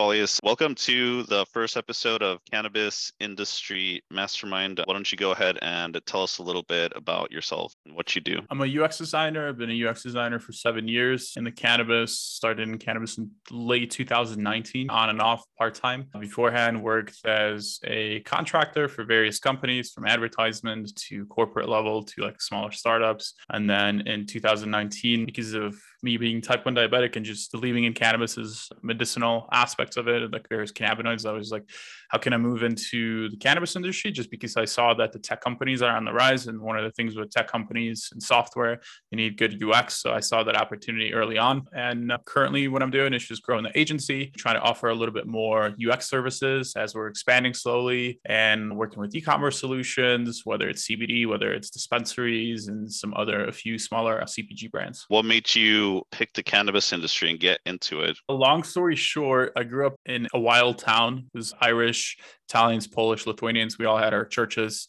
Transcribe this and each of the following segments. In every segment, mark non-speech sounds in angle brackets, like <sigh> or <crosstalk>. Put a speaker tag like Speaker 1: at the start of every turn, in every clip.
Speaker 1: Paulius. Welcome to the first episode of Cannabis Industry Mastermind. Why don't you go ahead and tell us a little bit about yourself and what you do?
Speaker 2: I'm a UX designer. I've been a UX designer for seven years in the cannabis, started in cannabis in late 2019, on and off part time. Beforehand, worked as a contractor for various companies from advertisement to corporate level to like smaller startups. And then in 2019, because of me being type 1 diabetic and just believing in cannabis's medicinal aspects of it, like there's cannabinoids, I was like, how can I move into the cannabis industry? Just because I saw that the tech companies are on the rise. And one of the things with tech companies and software, you need good UX. So I saw that opportunity early on. And uh, currently, what I'm doing is just growing the agency, trying to offer a little bit more UX services as we're expanding slowly and working with e commerce solutions, whether it's CBD, whether it's dispensaries, and some other, a few smaller CPG brands.
Speaker 1: What made you pick the cannabis industry and get into it?
Speaker 2: A long story short, I grew up in a wild town. It was Irish, Italians, Polish, Lithuanians. We all had our churches.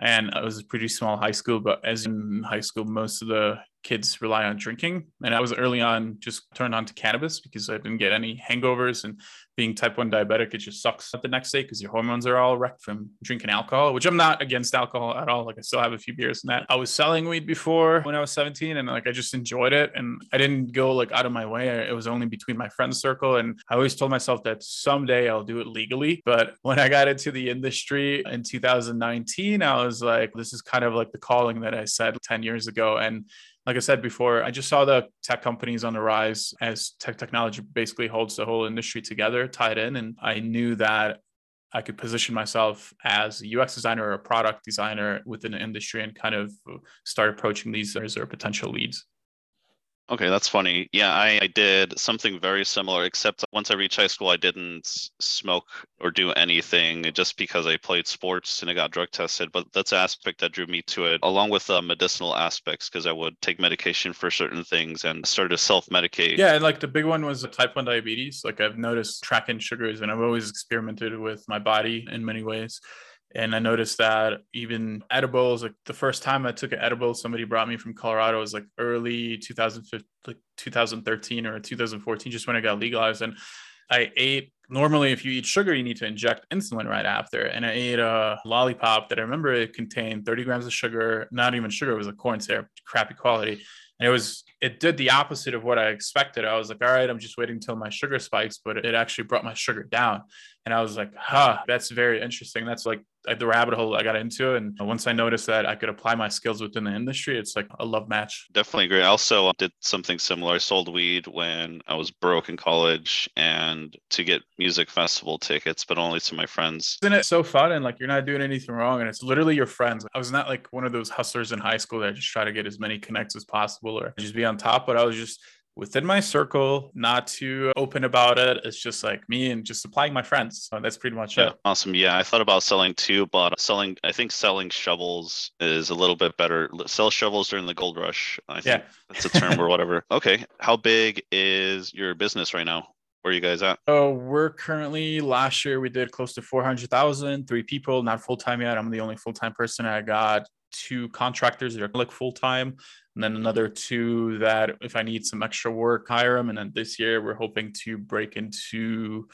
Speaker 2: And it was a pretty small high school, but as in high school, most of the kids rely on drinking. And I was early on just turned on to cannabis because I didn't get any hangovers. And being type 1 diabetic, it just sucks the next day because your hormones are all wrecked from drinking alcohol, which I'm not against alcohol at all. Like I still have a few beers and that. I was selling weed before when I was 17 and like I just enjoyed it. And I didn't go like out of my way. It was only between my friend circle. And I always told myself that someday I'll do it legally. But when I got into the industry in 2019, I was like, this is kind of like the calling that I said 10 years ago. And like I said before, I just saw the tech companies on the rise as tech technology basically holds the whole industry together, tied in. And I knew that I could position myself as a UX designer or a product designer within the industry and kind of start approaching these as their potential leads.
Speaker 1: Okay, that's funny. Yeah, I, I, did something very similar, except once I reached high school, I didn't smoke or do anything just because I played sports and I got drug tested. But that's aspect that drew me to it, along with the medicinal aspects, because I would take medication for certain things and started to self medicate.
Speaker 2: Yeah, and like the big one was type 1 diabetes. Like I've noticed tracking sugars, and I've always experimented with my body in many ways. And I noticed that even edibles, like the first time I took an edible, somebody brought me from Colorado, It was like early 2015, like 2013 or 2014, just when it got legalized. And I ate normally if you eat sugar, you need to inject insulin right after. And I ate a lollipop that I remember it contained 30 grams of sugar, not even sugar, it was a corn syrup, crappy quality. And it was it did the opposite of what I expected. I was like, all right, I'm just waiting until my sugar spikes, but it actually brought my sugar down. And I was like, huh, that's very interesting. That's like the rabbit hole I got into. And once I noticed that I could apply my skills within the industry, it's like a love match.
Speaker 1: Definitely agree. I also um, did something similar. I sold weed when I was broke in college and to get music festival tickets, but only to my friends.
Speaker 2: Isn't it so fun? And like you're not doing anything wrong. And it's literally your friends. I was not like one of those hustlers in high school that just try to get as many connects as possible or just be on top, but I was just within my circle, not too open about it. It's just like me and just supplying my friends. So that's pretty much
Speaker 1: yeah,
Speaker 2: it.
Speaker 1: Awesome. Yeah, I thought about selling too, but selling, I think selling shovels is a little bit better. Sell shovels during the gold rush. I think yeah. that's a term or whatever. <laughs> Okay. How big is your business right now? Where are you guys at?
Speaker 2: Oh, we're currently last year we did close to 400,000, three people, not full time yet. I'm the only full time person. I got two contractors that are like full time and then another two that if I need some extra work, hire them. And then this year we're hoping to break into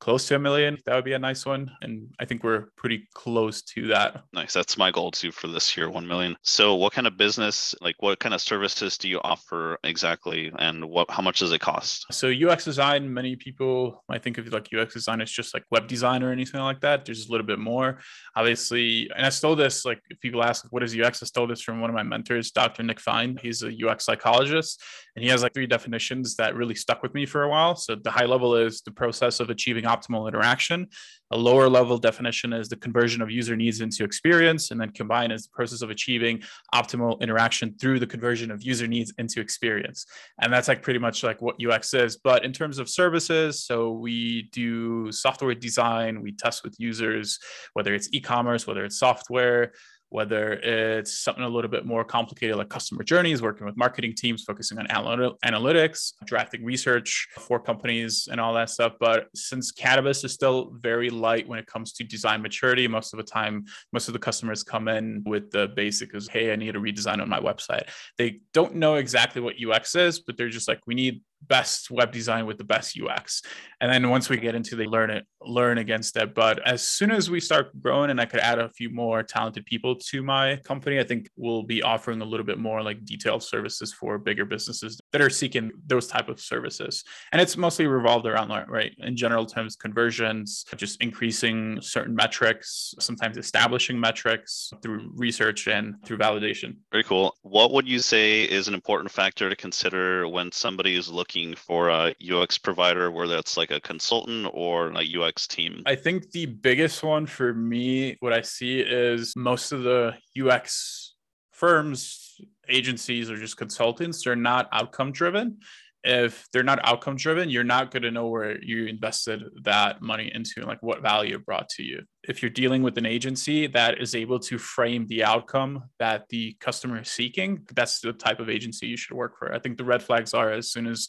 Speaker 2: close to a million. That would be a nice one. And I think we're pretty close to that.
Speaker 1: Nice. That's my goal too for this year, 1 million. So what kind of business, like what kind of services do you offer exactly? And what, how much does it cost?
Speaker 2: So UX design, many people might think of like UX design as just like web design or anything like that. There's a little bit more obviously. And I stole this, like if people ask, what is UX? I stole this from one of my mentors, Dr. Nick Fine. He's a UX psychologist and he has like three definitions that really stuck with me for a while. So the high level is the process of achieving optimal interaction. A lower level definition is the conversion of user needs into experience, and then combined is the process of achieving optimal interaction through the conversion of user needs into experience. And that's like pretty much like what UX is. But in terms of services, so we do software design, we test with users, whether it's e-commerce, whether it's software, whether it's something a little bit more complicated like customer journeys, working with marketing teams, focusing on analytics, drafting research for companies and all that stuff. But since cannabis is still very light when it comes to design maturity, most of the time, most of the customers come in with the basic is, hey, I need a redesign on my website. They don't know exactly what UX is, but they're just like, we need best web design with the best UX. And then once we get into the learn it, learn against it. But as soon as we start growing and I could add a few more talented people to my company, I think we'll be offering a little bit more like detailed services for bigger businesses that are seeking those type of services. And it's mostly revolved around right in general terms, conversions, just increasing certain metrics, sometimes establishing metrics through research and through validation.
Speaker 1: Very cool. What would you say is an important factor to consider when somebody is looking for a UX provider, whether that's like a consultant or a UX team?
Speaker 2: I think the biggest one for me, what I see is most of the UX firms, agencies, or just consultants, they're not outcome driven if they're not outcome driven, you're not going to know where you invested that money into and like what value it brought to you. If you're dealing with an agency that is able to frame the outcome that the customer is seeking, that's the type of agency you should work for. I think the red flags are as soon as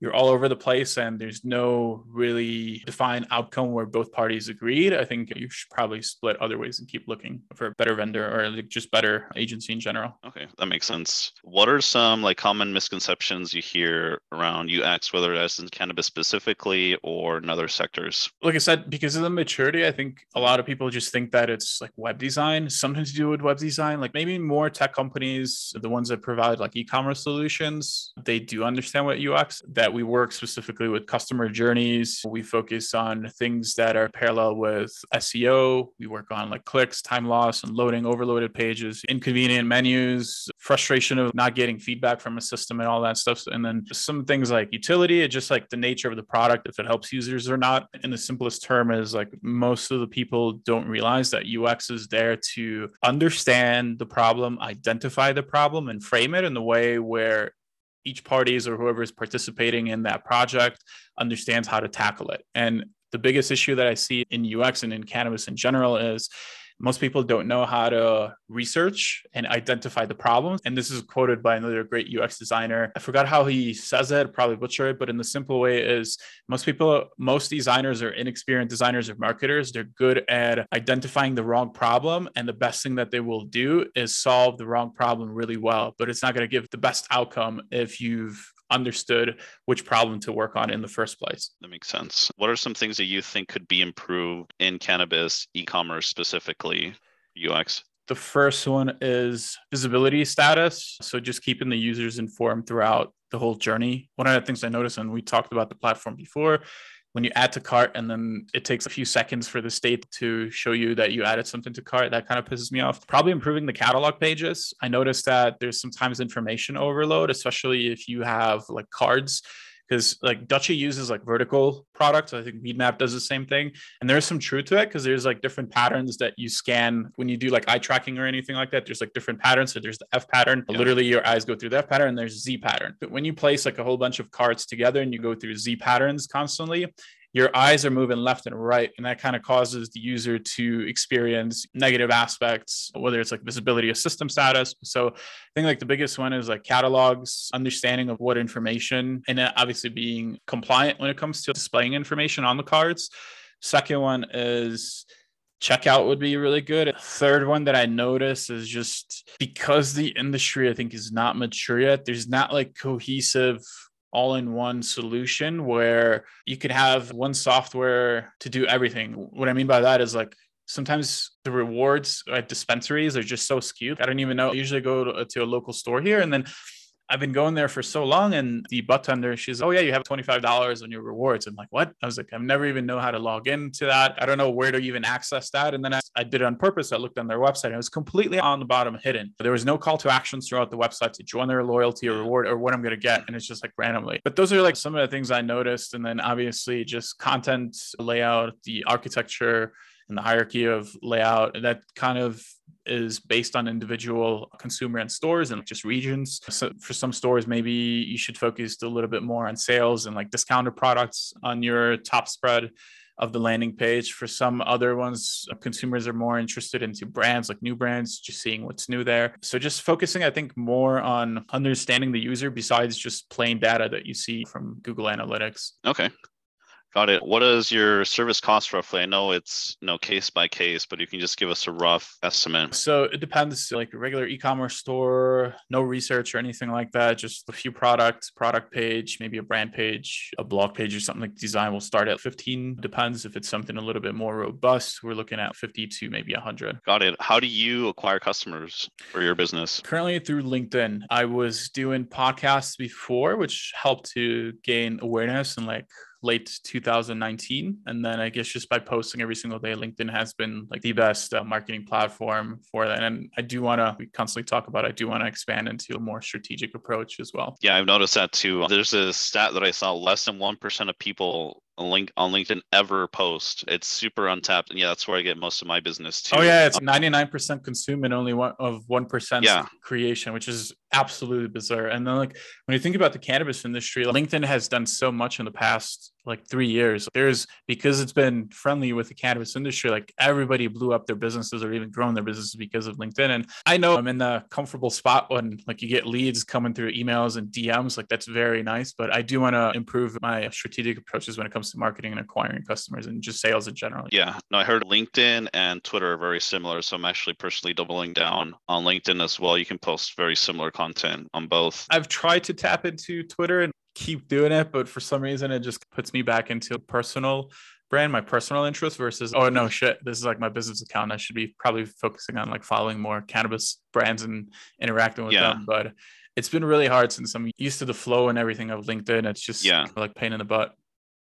Speaker 2: you're all over the place and there's no really defined outcome where both parties agreed, I think you should probably split other ways and keep looking for a better vendor or like just better agency in general.
Speaker 1: Okay, that makes sense. What are some like common misconceptions you hear around UX, whether that's in cannabis specifically or in other sectors?
Speaker 2: Like I said, because of the maturity, I think a lot of people just think that it's like web design, something to do with web design. Like maybe more tech companies, the ones that provide like e-commerce solutions, they do understand what UX that that we work specifically with customer journeys. We focus on things that are parallel with SEO. We work on like clicks, time loss, and loading overloaded pages, inconvenient menus, frustration of not getting feedback from a system and all that stuff. And then some things like utility, just like the nature of the product, if it helps users or not. In the simplest term is like most of the people don't realize that UX is there to understand the problem, identify the problem, and frame it in the way where each parties or whoever is participating in that project understands how to tackle it. And the biggest issue that I see in UX and in cannabis in general is most people don't know how to research and identify the problems. And this is quoted by another great UX designer. I forgot how he says it, probably butcher it, but in the simple way is most people, most designers are inexperienced designers or marketers. They're good at identifying the wrong problem. And the best thing that they will do is solve the wrong problem really well. But it's not going to give the best outcome if you've understood which problem to work on in the first place.
Speaker 1: That makes sense. What are some things that you think could be improved in cannabis e commerce specifically, UX?
Speaker 2: The first one is visibility status. So just keeping the users informed throughout the whole journey. One of the things I noticed, and we talked about the platform before, when you add to cart and then it takes a few seconds for the state to show you that you added something to cart that kind of pisses me off. Probably improving the catalog pages. I noticed that there's sometimes information overload especially if you have like cards because like Dutchie uses like vertical products. I think Weedmap does the same thing. And there's some truth to it because there's like different patterns that you scan when you do like eye tracking or anything like that. There's like different patterns. So there's the F pattern. Yeah. Literally your eyes go through the F pattern and there's Z pattern. But when you place like a whole bunch of cards together and you go through Z patterns constantly, your eyes are moving left and right and that kind of causes the user to experience negative aspects whether it's like visibility of system status so i think like the biggest one is like catalogs understanding of what information and obviously being compliant when it comes to displaying information on the cards second one is checkout would be really good. Third one that I notice is just because the industry I think is not mature yet, there's not like cohesive all in one solution where you could have one software to do everything. What I mean by that is like sometimes the rewards at dispensaries are just so skewed. I don't even know. I usually go to, to a local store here and then I've been going there for so long, and the bartender, she's, oh yeah, you have twenty five dollars on your rewards. I'm like, what? I was like, I've never even know how to log into that. I don't know where to even access that. And then I, I did it on purpose. I looked on their website. And it was completely on the bottom, hidden. There was no call to actions throughout the website to join their loyalty or reward or what I'm going to get, and it's just like randomly. But those are like some of the things I noticed, and then obviously just content layout, the architecture and the hierarchy of layout that kind of is based on individual consumer and stores and just regions. So for some stores, maybe you should focus a little bit more on sales and like discounted products on your top spread of the landing page. For some other ones, uh, consumers are more interested into brands like new brands, just seeing what's new there. So just focusing, I think, more on understanding the user besides just plain data that you see from Google Analytics.
Speaker 1: Okay. Got it. What is your service cost roughly? I know it's you know case by case, but you can just give us a rough estimate.
Speaker 2: So it depends. Like a regular e-commerce store, no research or anything like that. Just a few products, product page, maybe a brand page, a blog page or something like design will start at 15. Depends if it's something a little bit more robust. We're looking at 50 to maybe 100.
Speaker 1: Got it. How do you acquire customers for your business?
Speaker 2: Currently through LinkedIn. I was doing podcasts before, which helped to gain awareness and like late 2019 and then i guess just by posting every single day linkedin has been like the best uh, marketing platform for that. And i do want to we constantly talk about i do want to expand into a more strategic approach as well.
Speaker 1: Yeah i've noticed that too. There's a stat that i saw less than 1% of people link on LinkedIn ever post. It's super untapped, and yeah, that's where I get most of my business too.
Speaker 2: Oh yeah, it's um, ninety nine percent consume and only one of one percent yeah. creation, which is absolutely bizarre. And then like when you think about the cannabis industry, LinkedIn has done so much in the past like three years. There's because it's been friendly with the cannabis industry, like everybody blew up their businesses or even grown their businesses because of LinkedIn. And I know I'm in the comfortable spot when like you get leads coming through emails and DMs, like that's very nice. But I do want to improve my strategic approaches when it comes to marketing and acquiring customers and just sales in general.
Speaker 1: Yeah. No, I heard LinkedIn and Twitter are very similar. So I'm actually personally doubling down on LinkedIn as well. You can post very similar content on both.
Speaker 2: I've tried to tap into Twitter and keep doing it, but for some reason it just puts me back into personal brand, my personal interest versus oh no shit, this is like my business account. I should be probably focusing on like following more cannabis brands and interacting with yeah. them. But it's been really hard since I'm used to the flow and everything of LinkedIn. It's just yeah. like pain in the butt.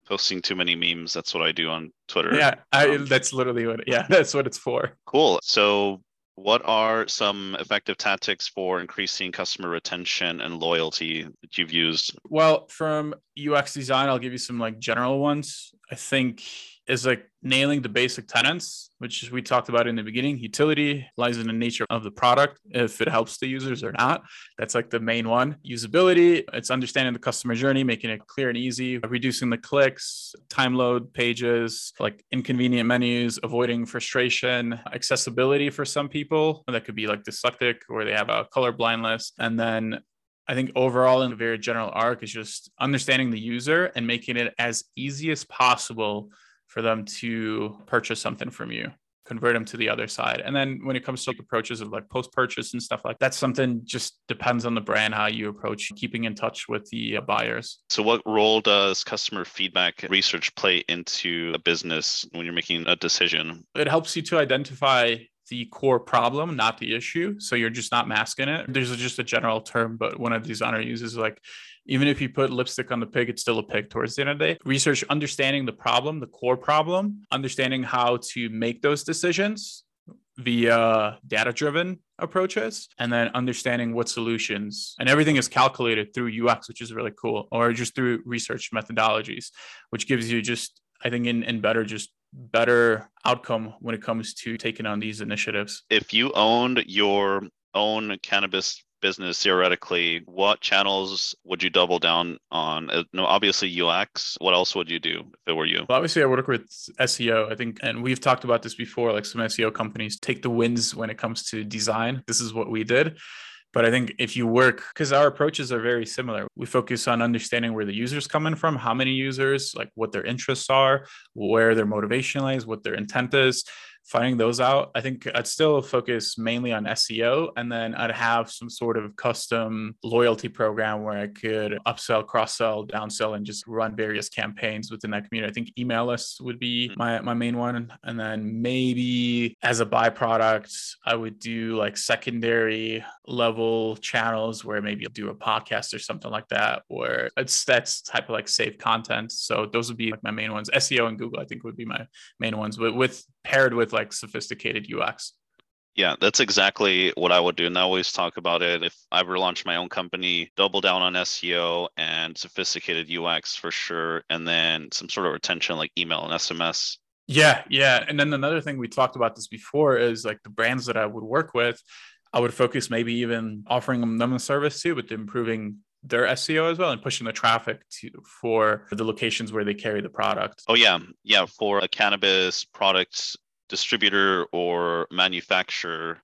Speaker 1: Posting too many memes. That's what I do on Twitter.
Speaker 2: Yeah, I, um, that's literally what. Yeah, <laughs> that's what it's for.
Speaker 1: Cool. So what are some effective tactics for increasing customer retention and loyalty that you've used?
Speaker 2: Well, from UX design, I'll give you some like general ones. I think is like nailing the basic tenants, which we talked about in the beginning. Utility lies in the nature of the product, if it helps the users or not. That's like the main one. Usability, it's understanding the customer journey, making it clear and easy, reducing the clicks, time load pages, like inconvenient menus, avoiding frustration, accessibility for some people. That could be like dyslexic or they have a color blindness. And then I think overall, in a very general arc, is just understanding the user and making it as easy as possible for them to purchase something from you convert them to the other side and then when it comes to approaches of like post purchase and stuff like that something just depends on the brand how you approach keeping in touch with the uh, buyers
Speaker 1: so what role does customer feedback research play into a business when you're making a decision
Speaker 2: it helps you to identify the core problem, not the issue. So you're just not masking it. There's just a general term, but one a designer uses like even if you put lipstick on the pig, it's still a pig towards the end of the day. Research understanding the problem, the core problem, understanding how to make those decisions via data driven approaches and then understanding what solutions and everything is calculated through UX, which is really cool, or just through research methodologies, which gives you just, I think, in, in better, just better outcome when it comes to taking on these initiatives.
Speaker 1: If you owned your own cannabis business theoretically, what channels would you double down on? Uh, no, obviously UX. What else would you do if it were you?
Speaker 2: Well, obviously, I work with SEO. I think, and we've talked about this before. Like some SEO companies take the wins when it comes to design. This is what we did. But I think if you work, because our approaches are very similar, we focus on understanding where the user's coming from, how many users, like what their interests are, where their motivation lies, what their intent is finding those out. I think I'd still focus mainly on SEO and then I'd have some sort of custom loyalty program where I could upsell, cross sell, downsell, and just run various campaigns within that community. I think email lists would be hmm. my, my main one. And then maybe as a byproduct, I would do like secondary level channels where maybe I'll do a podcast or something like that, where it's that's type of like safe content. So those would be like my main ones. SEO and Google, I think would be my main ones, but with paired with like sophisticated UX.
Speaker 1: Yeah, that's exactly what I would do. And I always talk about it. If I ever launch my own company, double down on SEO and sophisticated UX for sure. And then some sort of retention like email and SMS.
Speaker 2: Yeah, yeah. And then another thing we talked about this before is like the brands that I would work with, I would focus maybe even offering them a service too, but improving their SEO as well and pushing the traffic to for the locations where they carry the product.
Speaker 1: Oh yeah, yeah. For a cannabis products distributor or manufacturer,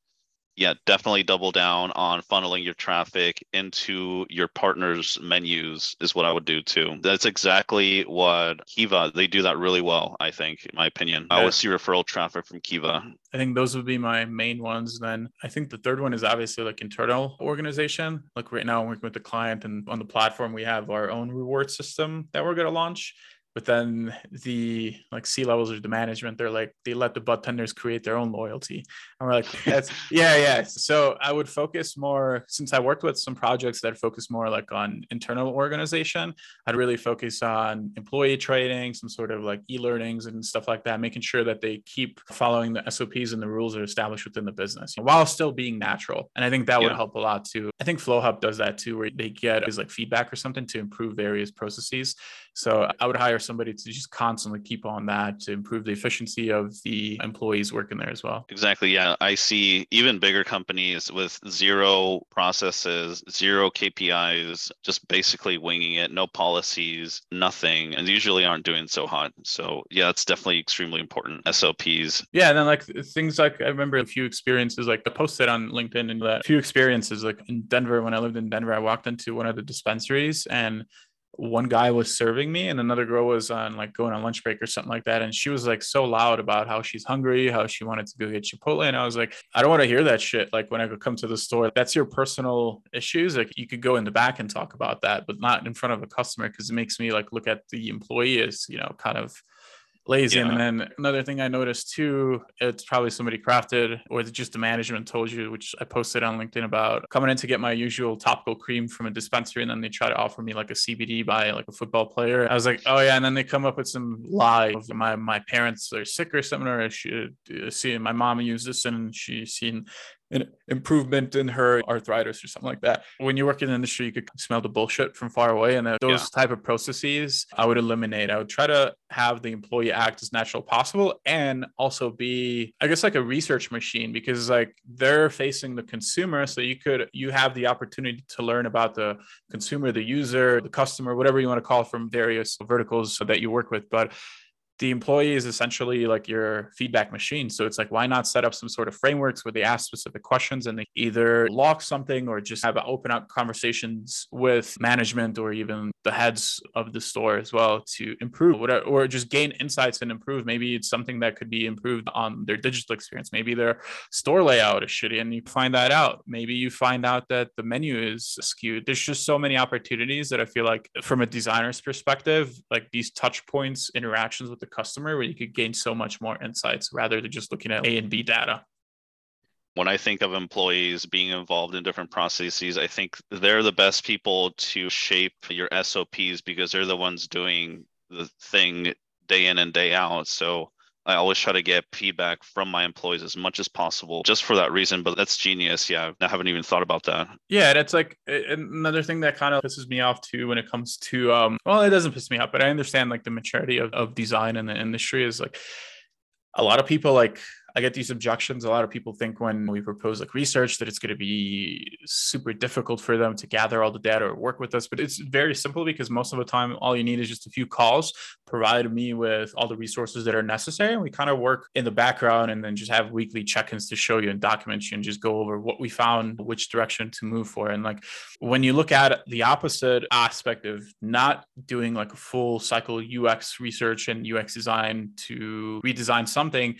Speaker 1: yeah, definitely double down on funneling your traffic into your partners' menus is what I would do too. That's exactly what Kiva, they do that really well, I think, in my opinion. I always see referral traffic from Kiva.
Speaker 2: I think those would be my main ones. Then I think the third one is obviously like internal organization. Like right now, I'm working with the client and on the platform, we have our own reward system that we're going to launch but then the like C levels or the management, they're like they let the budtenders create their own loyalty. And we're like, that's <laughs> yeah, yeah. So I would focus more since I worked with some projects that focus more like on internal organization. I'd really focus on employee training, some sort of like e-learnings and stuff like that, making sure that they keep following the SOPs and the rules that are established within the business while still being natural. And I think that would help a lot too. I think FlowHub does that too, where they get is like feedback or something to improve various processes. So I would hire somebody to just constantly keep on that to improve the efficiency of the employees working there as well.
Speaker 1: Exactly. Yeah. I see even bigger companies with zero processes, zero KPIs, just basically winging it, no policies, nothing, and usually aren't doing so hot. So yeah, it's definitely extremely important. SOPs.
Speaker 2: Yeah. And then like things like I remember a few experiences, like I posted on LinkedIn and that few experiences like in Denver, when I lived in Denver, I walked into one of the dispensaries and one guy was serving me and another girl was on like going on lunch break or something like that and she was like so loud about how she's hungry how she wanted to go get chipotle and i was like i don't want to hear that shit like when i come to the store. That's your personal issues like you could go in the back and talk about that but not in front of a customer because it makes me like look at the employee as you know kind of lazy. Yeah. And then another thing I noticed too, it's probably somebody crafted or just the management told you, which I posted on LinkedIn about coming in to get my usual topical cream from a dispensary. And then they try to offer me like a CBD by like a football player. I was like, oh yeah. And then they come up with some lie of my, my parents are sick or something, or she uh, see my mom used this and she's seen an improvement in her arthritis or something like that. When you work in the industry, you could smell the bullshit from far away. And uh, those yeah. type of processes I would eliminate. I would try to have the employee act as natural possible and also be, I guess, like a research machine because like they're facing the consumer. So you could, you have the opportunity to learn about the consumer, the user, the customer, whatever you want to call it from various verticals that you work with. But the employee is essentially like your feedback machine. So it's like, why not set up some sort of frameworks where they ask specific questions and they either lock something or just have open up conversations with management or even the heads of the store as well to improve whatever, or just gain insights and improve. Maybe it's something that could be improved on their digital experience. Maybe their store layout is shitty and you find that out. Maybe you find out that the menu is skewed. There's just so many opportunities that I feel like from a designer's perspective, like these touch points, interactions with the customer where you could gain so much more insights rather than just looking at A and B data.
Speaker 1: When I think of employees being involved in different processes, I think they're the best people to shape your SOPs because they're the ones doing the thing day in and day out. So I always try to get feedback from my employees as much as possible just for that reason. But that's genius. Yeah. I haven't even thought about that.
Speaker 2: Yeah. That's like another thing that kind of pisses me off too when it comes to, um, well, it doesn't piss me off, but I understand like the maturity of, of design in the industry is like a lot of people like I get these objections. A lot of people think when we propose like research that it's going to be super difficult for them to gather all the data or work with us, but it's very simple because most of the time all you need is just a few calls, provide me with all the resources that are necessary, and we kind of work in the background and then just have weekly check-ins to show you and document you and just go over what we found, which direction to move for. And like when you look at the opposite aspect of not doing like a full cycle UX research and UX design to redesign something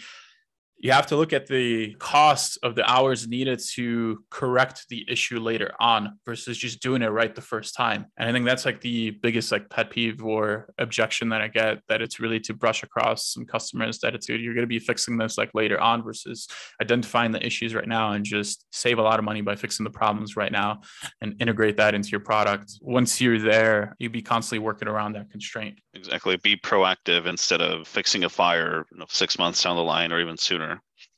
Speaker 2: you have to look at the cost of the hours needed to correct the issue later on versus just doing it right the first time. And I think that's like the biggest like pet peeve or objection that I get that it's really to brush across some customers that it's you're going to be fixing this like later on versus identifying the issues right now and just save a lot of money by fixing the problems right now and integrate that into your product. Once you're there, you'd be constantly working around that constraint.
Speaker 1: Exactly. Be proactive instead of fixing a fire you know, six months down the line or even sooner.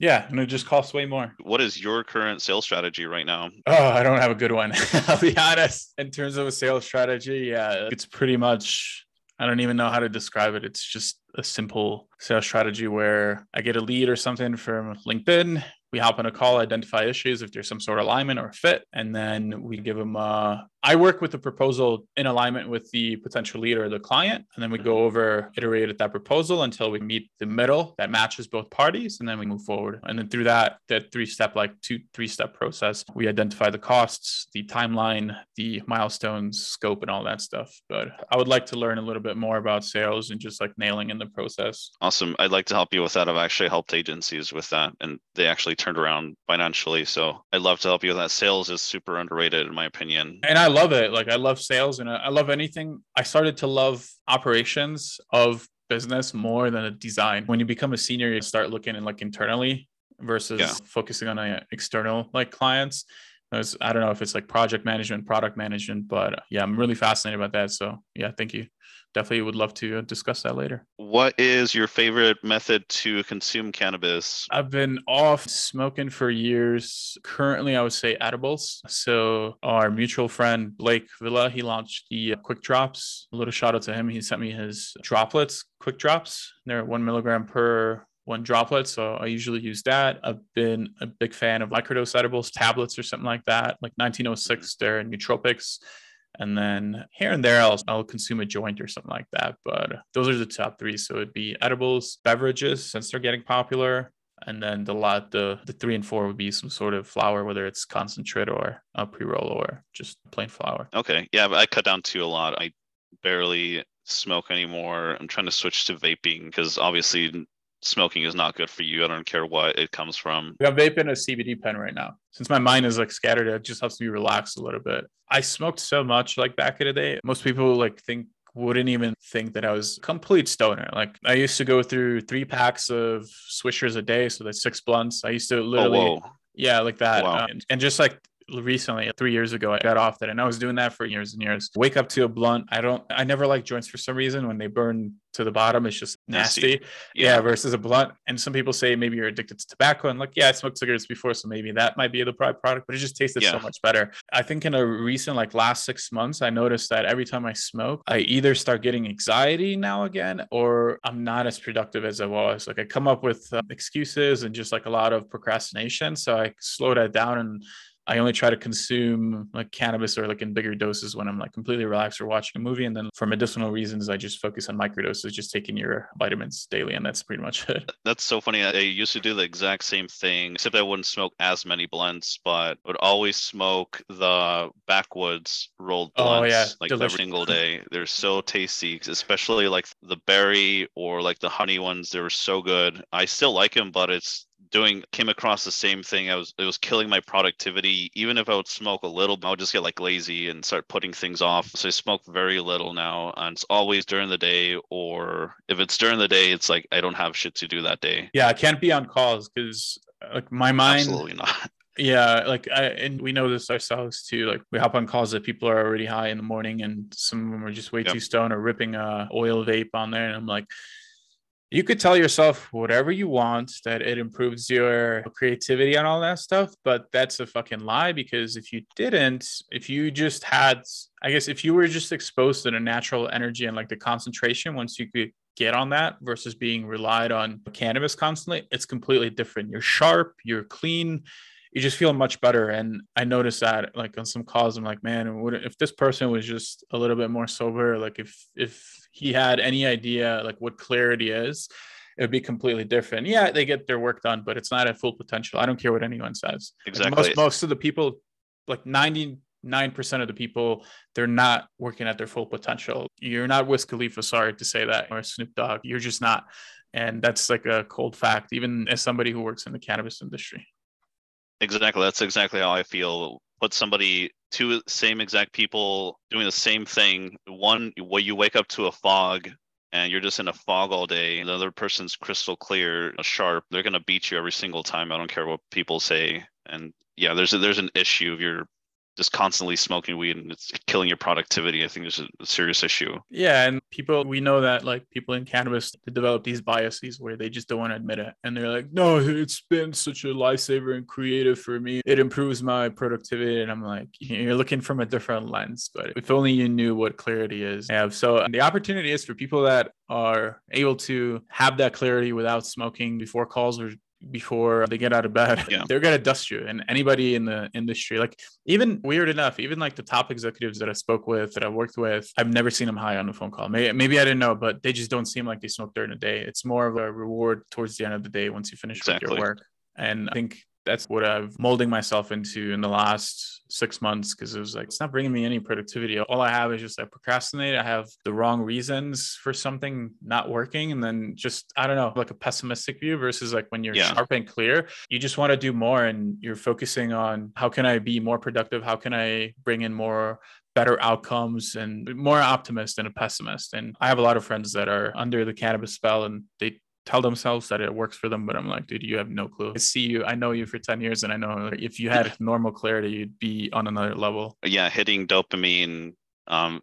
Speaker 2: Yeah, and it just costs way more.
Speaker 1: What is your current sales strategy right now?
Speaker 2: Oh, I don't have a good one. <laughs> I'll be honest. In terms of a sales strategy, yeah, it's pretty much I don't even know how to describe it. It's just a simple sales strategy where I get a lead or something from LinkedIn we hop on a call, identify issues if there's some sort of alignment or fit, and then we give them. Uh, I work with the proposal in alignment with the potential lead or the client, and then we go mm-hmm. over, iterate at that proposal until we meet the middle that matches both parties, and then we move forward. And then through that, that three step, like two, three step process, we identify the costs, the timeline, the milestones, scope, and all that stuff. But I would like to learn a little bit more about sales and just like nailing in the process.
Speaker 1: Awesome. I'd like to help you with that. I've actually helped agencies with that, and they actually turned around financially. So I'd love to help you with that. Sales is super underrated, in my opinion.
Speaker 2: And I love it. Like I love sales and I love anything. I started to love operations of business more than a design. When you become a senior, you start looking in like internally versus yeah. focusing on uh, external like clients. I don't know if it's like project management, product management, but yeah, I'm really fascinated about that. So yeah, thank you definitely would love to discuss that later.
Speaker 1: What is your favorite method to consume cannabis?
Speaker 2: I've been off smoking for years. Currently, I would say edibles. So, our mutual friend Blake Villa, he launched the Quick Drops. A little shout out to him. He sent me his droplets, Quick Drops. They're one milligram per one droplet. So I usually use that. I've been a big fan of microdose edibles, tablets, or something like that, like 1906. Mm-hmm. They're nootropics. And then here and there, I'll, I'll consume a joint or something like that. But those are the top three. So it'd be edibles, beverages, since they're getting popular. And then the lot, the, the three and four would be some sort of flower, whether it's concentrate or a pre roll or just plain flower.
Speaker 1: Okay. Yeah. I cut down to a lot. I barely smoke anymore. I'm trying to switch to vaping because obviously smoking is not good for you. I don't care what it comes from.
Speaker 2: I'm vaping a CBD pen right now. Since my mind is like scattered, it just helps me relax a little bit. I smoked so much like back in the day. Most people like think wouldn't even think that I was complete stoner. Like I used to go through three packs of swishers a day, so that's six blunts. I used to literally, oh, yeah, like that, wow. um, and just like recently, three years ago, I got off that, and I was doing that for years and years. Wake up to a blunt. I don't. I never like joints for some reason. When they burn to the bottom, it's just nasty. Yeah. yeah. Versus a blunt, and some people say maybe you're addicted to tobacco, and like, yeah, I smoked cigarettes before, so maybe that might be the product, but it just tasted yeah. so much better. I think in a recent like last six months, I noticed that every time I smoke, I either start getting anxiety now again, or I'm not as productive as I was. Like I come up with uh, excuses and just like a lot of procrastination. So I slow that down and I only try to consume like cannabis or like in bigger doses when I'm like completely relaxed or watching a movie. And then for medicinal reasons, I just focus on microdoses, just taking your vitamins daily. And that's pretty much <laughs> it.
Speaker 1: That's so funny. I used to do the exact same thing, except I wouldn't smoke as many blunts, but would always smoke the backwoods rolled blunts oh, yeah. like Delicious. every single <laughs> day. They're so tasty, especially like the berry or like the honey ones. They were so good. I still like them, but it's doing came across the same thing. I was it was killing my productivity. Even if I would smoke a little, I would just get like lazy and start putting things off. So I smoke very little now, and it's always during the day. Or if it's during the day, it's like I don't have shit to do that day.
Speaker 2: Yeah, I can't be on calls because like my mind.
Speaker 1: Absolutely not. <laughs>
Speaker 2: Yeah, like I and we know this ourselves too. Like we hop on calls that people are already high in the morning, and some of them are just way yep. too stoned or ripping a oil vape on there, and I'm like you could tell yourself whatever you want that it improves your creativity and all that stuff but that's a fucking lie because if you didn't if you just had i guess if you were just exposed to the natural energy and like the concentration once you could get on that versus being relied on cannabis constantly it's completely different. You're sharp you're clean you just feel much better. And i noticed that like on some calls i'm like man if this person was just a little bit more sober? Like if if he had any idea like what clarity is, it would be completely different. Yeah, they get their work done, but it's not at full potential. I don't care what anyone says.
Speaker 1: Exactly.
Speaker 2: Like most most of the people, like ninety nine percent of the people, they're not working at their full potential. You're not Wiz Khalifa, sorry to say that, or Snoop Dogg. You're just not. And that's like a cold fact, even as somebody who works in the cannabis industry.
Speaker 1: Exactly. That's exactly how I feel. Put somebody two same exact people doing the same thing. One, where you wake up to a fog and you're just in a fog all day. The other person's crystal clear, uh, sharp. They're gonna beat you every single time. I don't care what people say. And yeah, there's a, there's an issue if you're just constantly smoking weed and it's killing your productivity. I think it's a serious issue.
Speaker 2: Yeah, and people we know that like people in cannabis develop these biases where they just don't want to admit it, and they're like, "No, it's been such a lifesaver and creative for me. It improves my productivity." And I'm like, "You're looking from a different lens." But if only you knew what clarity is. Yeah. So the opportunity is for people that are able to have that clarity without smoking before calls or before they get out of bed <laughs> yeah. they're going to dust you and anybody in the industry like even weird enough even like the top executives that i spoke with that i worked with i've never seen them high on the phone call maybe, maybe i didn't know but they just don't seem like they smoke during the day it's more of a reward towards the end of the day once you finish exactly. with your work and i think that's what I've molding myself into in the last six months because it was like it's not bringing me any productivity. All I have is just I procrastinate. I have the wrong reasons for something not working, and then just I don't know, like a pessimistic view versus like when you're yeah. sharp and clear, you just want to do more and you're focusing on how can I be more productive? How can I bring in more better outcomes and more optimist than a pessimist. And I have a lot of friends that are under the cannabis spell and they tell themselves that it works for them but i'm like dude you have no clue. I see you i know you for 10 years and i know if you had normal clarity you'd be on another level.
Speaker 1: Yeah hitting dopamine um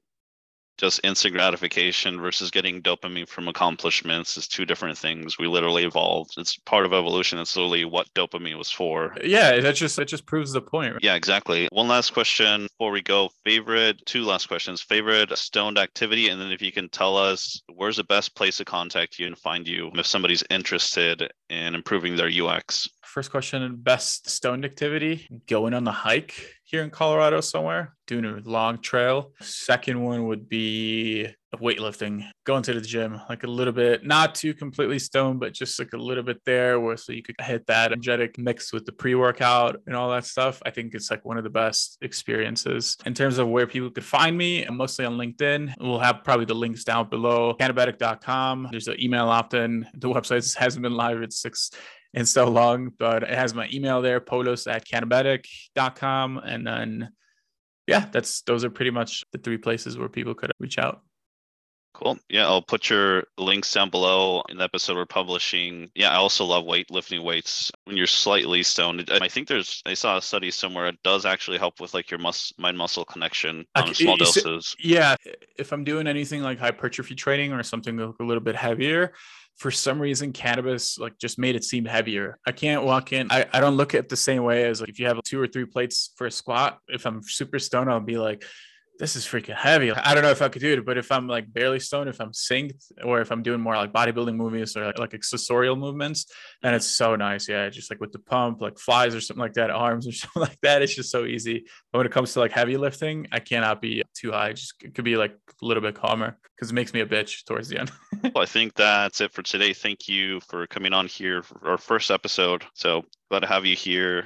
Speaker 1: just instant gratification versus getting dopamine from accomplishments is two different things. We literally evolved. It's part of evolution. It's literally what dopamine was for.
Speaker 2: Yeah, that just that just proves the point.
Speaker 1: Right? Yeah, exactly. One last question before we go. Favorite two last questions. Favorite stoned activity, and then if you can tell us where's the best place to contact you and find you if somebody's interested in improving their UX.
Speaker 2: First question: best stoned activity? Going on the hike here in Colorado somewhere, doing a long trail. Second one would be weightlifting, going to the gym, like a little bit, not too completely stoned, but just like a little bit there where so you could hit that energetic mix with the pre workout and all that stuff. I think it's like one of the best experiences. In terms of where people could find me, I'm mostly on LinkedIn. We'll have probably the links down below. Cannabetic.com. There's an email opt in. The website hasn't been live. It's six in so long, but it has my email there, paulius at cannabetic.com. And then, yeah, that's those are pretty much the three places where people could reach out.
Speaker 1: Cool. Yeah, I'll put your links down below in the episode we're publishing. Yeah, I also love weight lifting weights when you're slightly stoned. I think there's I saw a study somewhere it does actually help with like your mus mind muscle connection on small doses.
Speaker 2: Yeah, if I'm doing anything like hypertrophy training or something a little bit heavier, for some reason cannabis like just made it seem heavier. I can't walk in i, I don't look at the same way as like if you have two or three plates for a squat if i'm super stoned i'll be like this is freaking heavy. I don't know if I could do it, but if I'm like barely stoned, if I'm synced, or if I'm doing more like bodybuilding movies or like, like accessorial movements, then it's so nice. Yeah, just like with the pump, like flies or something like that, arms or <laughs> something like that. It's just so easy. But when it comes to like heavy lifting, I cannot be too high. Just could be like a little bit calmer because it makes me a bitch towards the end. <laughs>
Speaker 1: well, I think that's it for today. Thank you for coming on here for our first episode. So glad to have you here